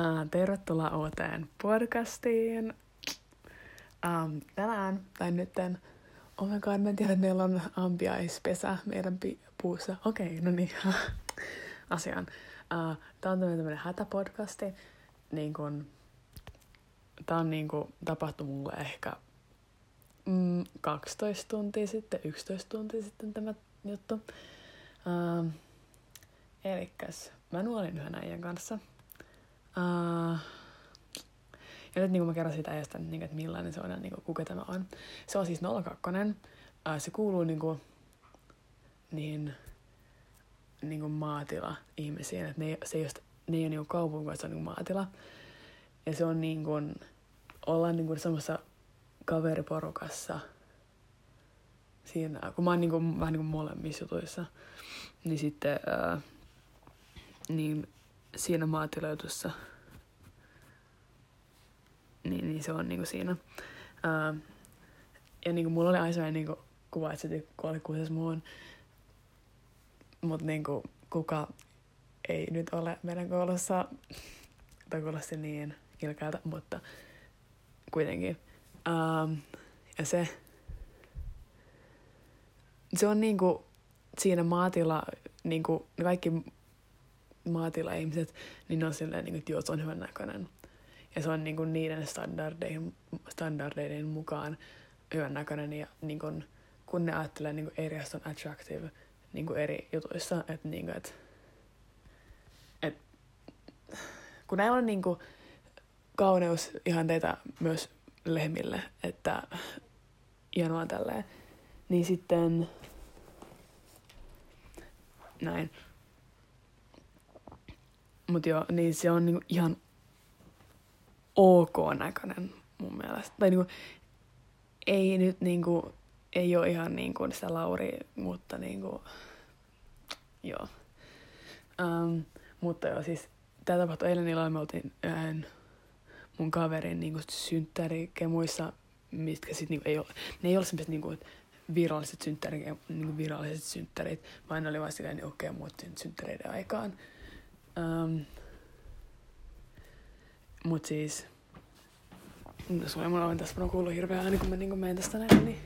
Uh, tervetuloa uuteen podcastiin. Um, tänään, tai nytten, oh my god, mä en tiedä, että meillä on ampiaispesä meidän pi- puussa. Okei, okay, no niin, asiaan. Uh, tää on tämmöinen hätäpodcasti. Niin kun, tää on niinku tapahtunut mulle ehkä mm, 12 tuntia sitten, 11 tuntia sitten tämä juttu. Uh, elikkäs, mä nuolin yhden äijän kanssa – Uh, ja nyt niin kuin mä kerron siitä ajasta, niin, että millainen se on ja niin kuin, kuka tämä on. Se on siis 02. Uh, se kuuluu niin kuin, niin, niin kuin maatila-ihmisiin. Että ne, se ei, just, ne ei ole niin kuin kaupunki, vaan se on niin kuin maatila. Ja se on niin kuin, ollaan niin kuin samassa kaveriporukassa siinä, kun mä oon niin kuin, vähän niin kuin molemmissa jutuissa, niin sitten ää, niin siinä maatiloitussa, niin, niin se on niinku siinä. Ää, ja niinku mulla oli aina sellainen niinku kuva, että se oli kuuses muun. Mutta niinku, kuka ei nyt ole meidän koulussa, tai kuulosti niin ilkeältä, mutta kuitenkin. Ää, ja se, se on niinku siinä maatila, niinku kaikki maatila-ihmiset, niin ne on silleen, niin kuin, että joo, se on hyvän näköinen. Ja se on niin kuin, niiden standardeiden, standardeiden mukaan hyvän näköinen. Ja niin kuin, kun ne ajattelee niin kuin, eri on attractive niin kuin eri jutuissa, että, niin kuin, että, että kun näillä on niin kuin, kauneus ihan teitä myös lehmille, että hienoa tälleen, niin sitten näin. Mut joo, niin se on niinku ihan ok näköinen mun mielestä. Tai niinku, ei nyt niinku, ei ole ihan niinku sitä Lauri, mutta niinku, joo. Um, mutta joo, siis tämä tapahtui eilen illalla, me oltiin yhden mun kaverin niinku synttärikemuissa, mitkä sit niinku ei ole, ne ei ole semmoiset niinku viralliset synttärit, niinku viralliset synttärit, vaan ne oli vaan silleen, niin okei, okay, muut synttäreiden aikaan. Um, mut siis, sulla mulla on tässä, kuullut hirveä ääni, kun mä niin menen tästä näin, niin...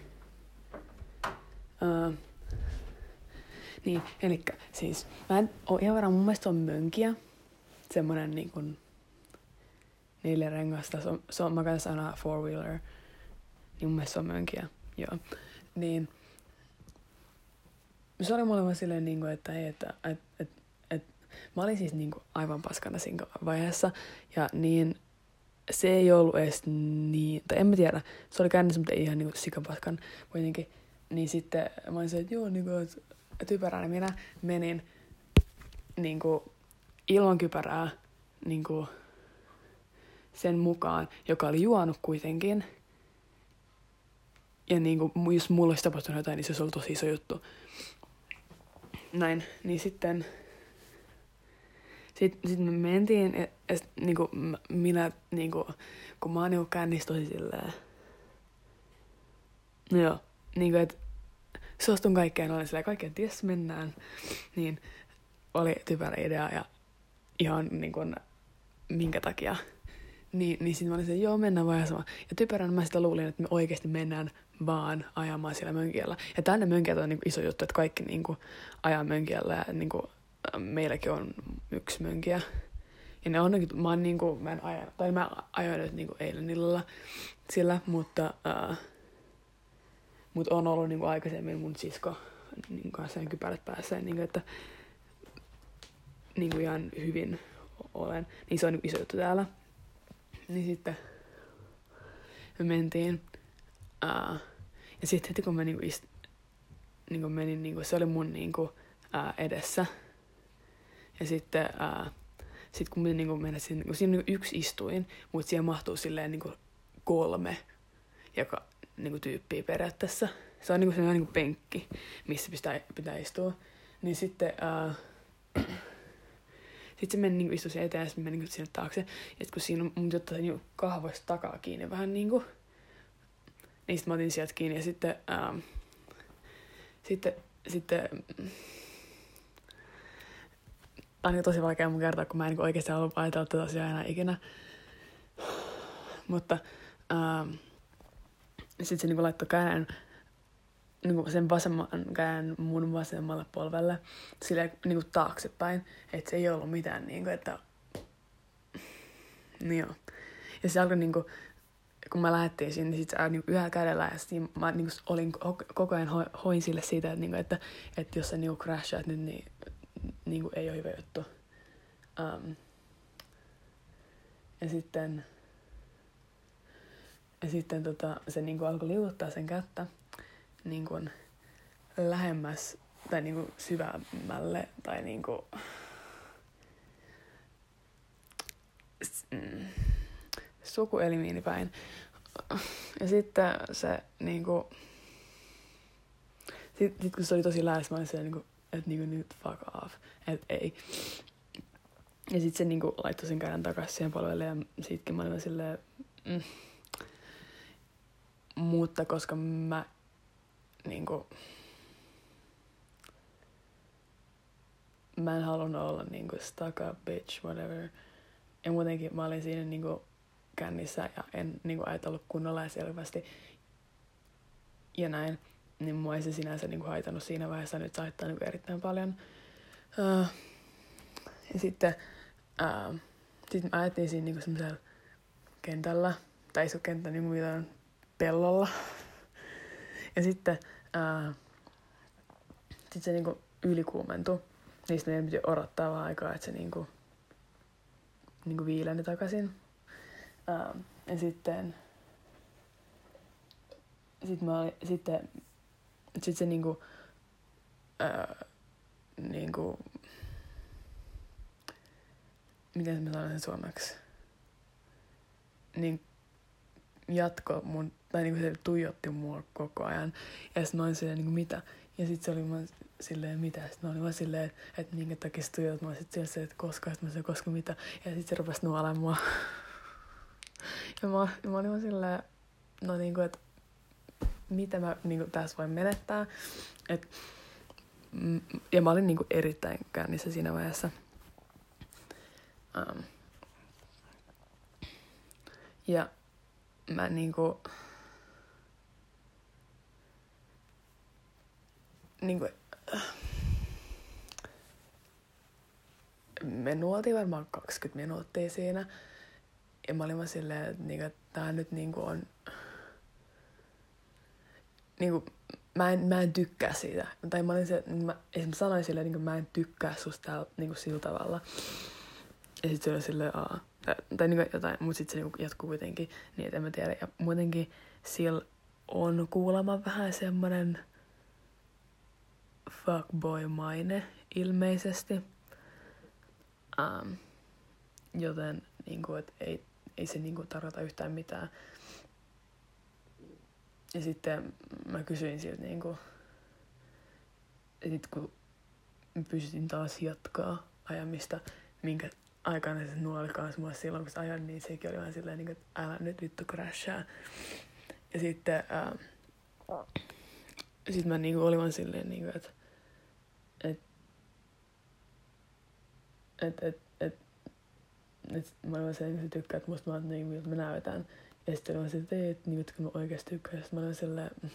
Uh, niin, elikkä siis, mä en oo ihan varmaan, mun mielestä on mönkiä, semmonen niin kuin neljä rengasta, se on, se on mä kanssa aina four wheeler, niin mun mielestä se on mönkiä, joo. Niin, se oli mulle vaan silleen, niin kuin, että, ei, että, että Mä olin siis niinku aivan paskana siinä vaiheessa. Ja niin se ei ollut edes niin, tai en mä tiedä, se oli käynnissä, mutta ei ihan niinku sikapaskan kuitenkin. Niin sitten mä olin se, että joo, niinku, että typerää, niin minä menin niinku ilman kypärää niinku sen mukaan, joka oli juonut kuitenkin. Ja niinku, jos mulla olisi tapahtunut jotain, niin se olisi ollut tosi iso juttu. Näin, niin sitten sitten sit me mentiin, ja, ja sit, niinku, minä, niinku, kun mä oon niinku kännissä tosi silleen, no joo, niinku, että suostun kaikkeen, olin silleen, kaikkeen ties mennään, niin oli typerä idea ja ihan niinku, minkä takia. Niin, niin sitten mä olin silleen, joo, mennään vaan Ja typerän mä sitä luulin, että me oikeasti mennään vaan ajamaan siellä mönkiellä. Ja tänne mönkiät on niinku iso juttu, että kaikki niinku ajaa mönkiellä ja niinku meilläkin on yksi mönkiä. Ja ne on, mä oon niinku, mä en aja, tai mä ajoin nyt niinku eilen illalla sillä, mutta, uh, mut on ollut niinku aikaisemmin mun sisko niin kanssa kypärät päässä, niin kuin, että niinku ihan hyvin olen. Niin se on niinku iso juttu täällä. Niin sitten me mentiin. Uh, ja sitten heti kun mä niinku, ist, niinku menin, niinku, se oli mun niinku, uh, edessä, ja sitten ää, sit kun me niinku mennään, niinku, siinä on yksi istuin, mutta siihen mahtuu silleen niinku kolme joka, niinku tyyppiä periaatteessa. Se on niinku sellainen niinku penkki, missä pitää, pitää istua. Niin sitten ää, sitten se meni niinku siihen eteen ja sitten meni niinku sinne taakse. Ja kun siinä on mun ottaa niinku kahvoista takaa kiinni vähän niinku. Niin sitten mä otin sieltä kiinni ja sitten, ää, sitten, sitten tää on tosi vaikea mun kertoa, kun mä en niin oikeasti halua ajatella tätä asiaa enää ikinä. Mutta ähm, sitten se niin laittoi käden niin sen vasemman käden mun vasemmalle polvelle sille niin taaksepäin. Että se ei ollut mitään, niin kuin, että... Niin joo. Ja se alkoi niin kuin, kun mä lähdettiin sinne, niin sit se niin kädellä ja sit mä niin kuin, olin koko ajan ho, hoin sille siitä, että, niin kuin, että, että jos sä niin crashaat nyt, niin, niin kuin, ei ole hyvä juttu. Um, ja sitten, ja sitten tota, se niin kuin alkoi liuuttaa sen kättä niin kuin, lähemmäs tai niin kuin, syvemmälle tai niin kuin, mm, päin. Ja sitten se niinku... Sitten sit kun se oli tosi lähes, mä olin siellä niinku, että niinku nyt fuck off. Että ei. Ja sitten se niinku laittoi sen käden takaisin siihen polvelle ja sitkin mä olin silleen... Mm. Mutta koska mä niinku... Mä en halunnut olla niinku stuck up bitch, whatever. Ja muutenkin mä olin siinä niinku kännissä ja en niin kuin, ajatellut kunnolla ja selvästi ja näin, niin mua ei se sinänsä niin kuin, haitannut siinä vaiheessa, nyt se haittaa niin erittäin paljon. Uh, ja sitten uh, sit me ajettiin siinä niin kuin, semmoisella kentällä, tai iso kenttä, niin kuin pellolla. ja sitten uh, sit se niin kuin, ylikuumentui. Niistä meidän piti odottaa vaan aikaa, että se niin kuin, niin kuin viileni takaisin. Uh, ja sitten, sit mä olin, sitten, sit se niinku, uh, niinku, miten mä sanon sen suomeksi, niin jatko mun, tai niinku se tuijotti mua koko ajan. Ja sitten mä olin silleen, niinku mitä? Ja sitten se oli mä silleen, mitä? Sitten mä olin vaan silleen, että, että minkä takia se tuijotti mua. Sitten se, että koska, sitten mä sanoin, koska mitä? Ja sitten se rupesi nuolemaan mua. Ja mä, mä olin vaan silleen, no niinku, että mitä mä niinku tässä voin menettää. Et, mm, ja mä olin niinku erittäin kännissä siinä vaiheessa. Um, ja mä niinku... Niinku... Me nuoltiin varmaan 20 minuuttia siinä. Ja mä olin vaan silleen, että, niinku, tää nyt niinku on... Niinku, mä en, mä en tykkää siitä. Tai mä olin se, mä, esimerkiksi sanoin silleen, niinku, mä en tykkää susta täällä niinku, sillä tavalla. Ja sit se oli silleen, aa. Tai, tai niinku, jotain, mut sit se niinku, jatkuu kuitenkin. Niin, että en mä tiedä. Ja muutenkin sillä on kuulemma vähän semmonen fuckboy-maine ilmeisesti. Um, joten niinku, et ei, ei se niinku tarkoita yhtään mitään. Ja sitten mä kysyin siltä niinku, sit kun pystytin taas jatkaa ajamista, minkä aikana se nuoli kanssa mua silloin, kun ajan, niin sekin oli vähän silleen, niin että älä nyt vittu crashaa. Ja sitten ää, sit mä niinku olin vaan silleen, niinku, että et, et, et, et mä olin se, että tykkää, että musta mä niin, miltä mä näytän. Ja sitten mä että ei, että, niin, että kun mä oikeasti tykkään. Mä olin silleen, mm,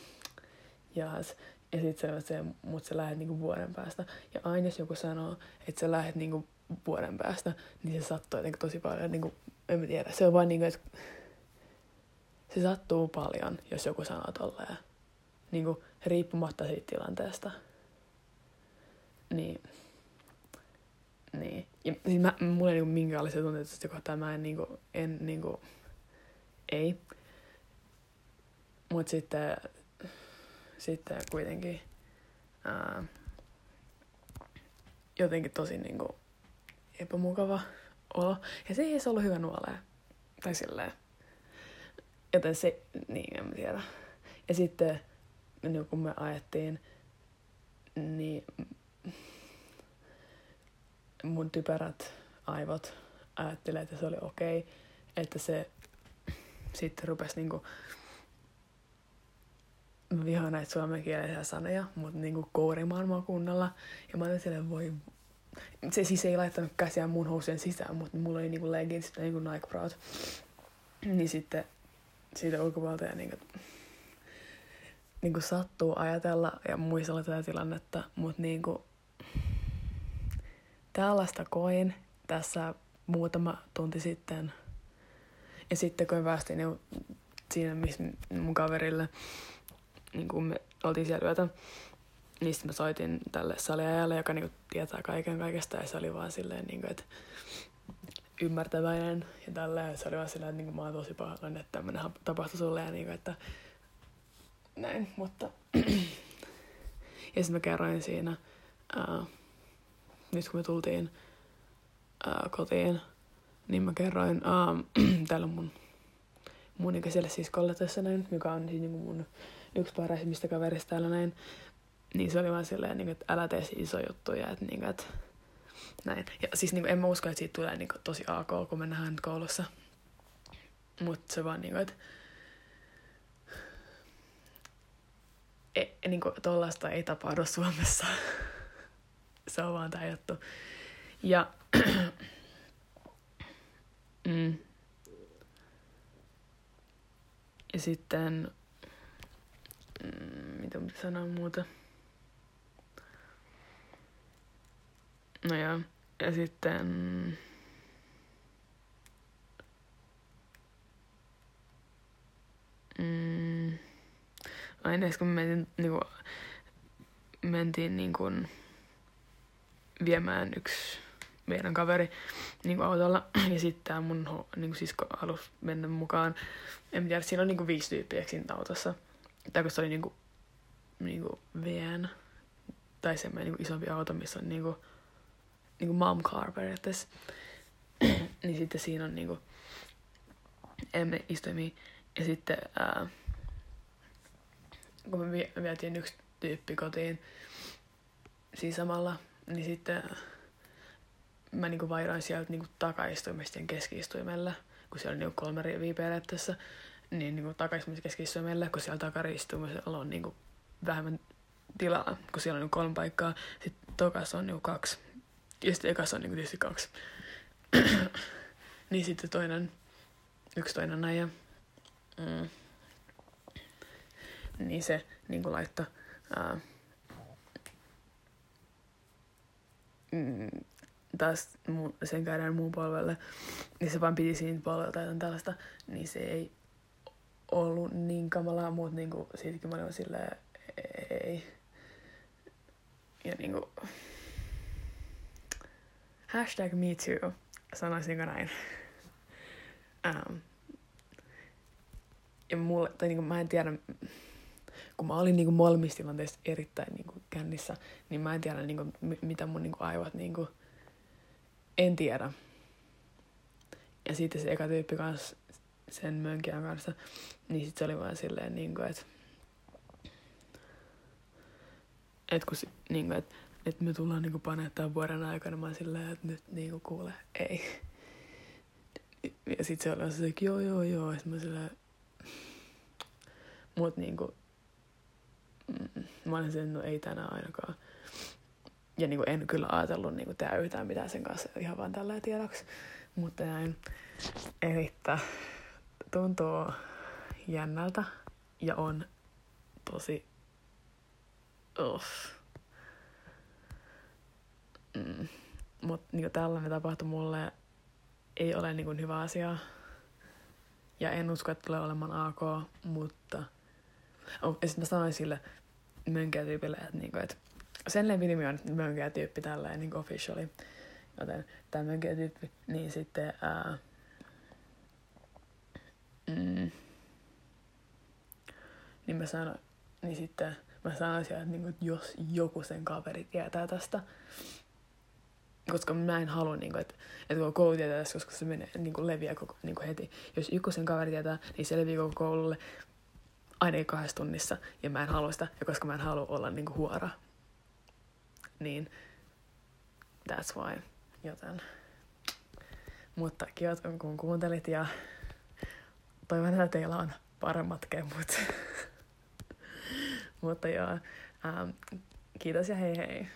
jaas. Ja sitten se on mutta sä lähdet niinku vuoden päästä. Ja aina jos joku sanoo, että sä lähdet niinku vuoden päästä, niin se sattuu jotenkin tosi paljon. Niinku, en mä tiedä. Se on vaan niinku, että se sattuu paljon, jos joku sanoo tolleen. Niinku, riippumatta siitä tilanteesta. Niin niin. Ja siis mä, mulla ei niinku minkäänlaisia tunteita tästä kohtaa. Mä en niinku, en niinku, ei. Mut sitten, sitten kuitenkin ää, jotenkin tosi niinku epämukava olo. Ja se ei edes ollut hyvä nuolea. Tai silleen. Joten se, niin en tiedä. Ja sitten, niin kun me ajettiin, niin mun typerät aivot ajattelee, että se oli okei, okay, että se sitten rupesi niinku mä vihaan näitä suomenkielisiä sanoja, mutta niinku kourimaan mua kunnolla. Ja mä olin silleen, voi se siis ei laittanut käsiään mun housujen sisään, mutta mulla oli niinku leggings ja niinku Nike Prot. Niin sitten siitä ulkopuolelta ja niinku, niinku sattuu ajatella ja muistella tätä tilannetta, mutta niinku, tällaista koin tässä muutama tunti sitten. Ja sitten kun päästiin niin siinä, missä mun kaverille, niin kun me oltiin siellä yötä, niin sitten mä soitin tälle saliajalle, joka niinku tietää kaiken kaikesta, ja se oli vaan silleen, niinku, että ymmärtäväinen ja tälleen. Se oli vaan silleen, että niinku, mä oon tosi pahoillani, että tämmöinen tapahtui sulle ja niinku, että näin, mutta ja sitten mä kerroin siinä, uh, nyt kun me tultiin uh, kotiin, niin mä kerroin uh, täällä mun mun ikäiselle siskolle tässä näin, joka on siis niinku mun yksi parhaisimmista kaverista täällä näin, niin se oli vaan silleen, niin, että älä tee iso juttuja, että, niin, että näin. Ja siis niin, en mä usko, että siitä tulee niin, tosi AK, kun me nähdään koulussa. Mutta se vaan niin, että e, niin kuin, tollaista ei tapahdu Suomessa. se on vaan tää juttu. Ja mm. Ja sitten, mm, mitä mitä sanoa muuta? No joo, ja sitten... Mm, aina kun me mentiin, niinku, mentiin niinku, viemään yksi meidän kaveri niin kuin autolla. Ja sitten tämä mun niin kuin sisko halusi mennä mukaan. En tiedä, siinä on niin kuin viisi tyyppiä siinä autossa. Tai kun se oli niin kuin, niin kuin VN. Tai semmoinen niin kuin isompi auto, missä on niin kuin, niin kuin mom car periaatteessa. niin sitten siinä on niin kuin, emme istuimia. Ja sitten ää, kun me vietiin yksi tyyppi kotiin, siis samalla, niin sitten mä niinku vaihdoin sieltä niinku takaistuimesta keskiistuimelle, kun siellä on niinku kolme riviä periaatteessa, niin niinku takaistuimesta keskiistuimelle, kun siellä takaistuimella on niinku vähemmän tilaa, kun siellä on niinku kolme paikkaa. Sitten tokas on niinku kaksi. Ja sitten ekas on niinku tietysti kaksi. niin sitten toinen, yksi toinen näin mm, niin se niinku laittoi ää, taas sen käydään muun polvelle, niin se vaan piti siinä polvella tai tällaista, niin se ei ollut niin kamalaa, mutta niinku, siitäkin mä olin silleen, ei. Ja niinku, hashtag me too, sanoisinko näin. Um, ja mulle, tai niinku, mä en tiedä, kun mä olin niinku molemmissa tilanteissa erittäin niinku kännissä, niin mä en tiedä niinku, mitä mun niinku aivot niinku, en tiedä. Ja sitten se eka tyyppi kanssa, sen mönkiän kanssa, niin sitten se oli vaan silleen, niin kuin, että et kun, niin kuin, että että me tullaan niin panettaa vuoden aikana, mä silleen, että nyt niin kuin, kuule, ei. Ja sitten se oli se, että joo, joo, joo. Ja mä silleen, mut niinku, mm, mä olin silleen, no ei tänään ainakaan ja niin kuin en kyllä ajatellut niin kuin tehdä yhtään mitään sen kanssa ihan vaan tällä tiedoksi. Mutta näin. Eli tuntuu jännältä ja on tosi... Uff. Mm. Mutta niin tällainen tapahtui mulle ei ole niin kuin hyvä asia. Ja en usko, että tulee olemaan AK, mutta... Oh, ja sitten mä sanoin sille mönkä tyypille, että, kuin, että sen lempinimi on mönkeä tyyppi tälleen niin officially. Joten tämä mönkeä tyyppi, niin sitten ää, mm, niin mä sanoin, niin sitten mä sanoisin, että, niin että jos joku sen kaveri tietää tästä, koska mä en halua, niin kuin, että, että koko koulu tietää tästä, koska se menee, niin kuin leviää koko, niin kuin heti. Jos joku sen kaveri tietää, niin se leviää koko koululle ainakin kahdessa tunnissa, ja mä en halua sitä, ja koska mä en halua olla niin kuin huora niin that's why. Joten. Mutta kiitos kun kuuntelit ja toivon, että teillä on paremmat kemut. Mutta joo, ähm, kiitos ja hei hei.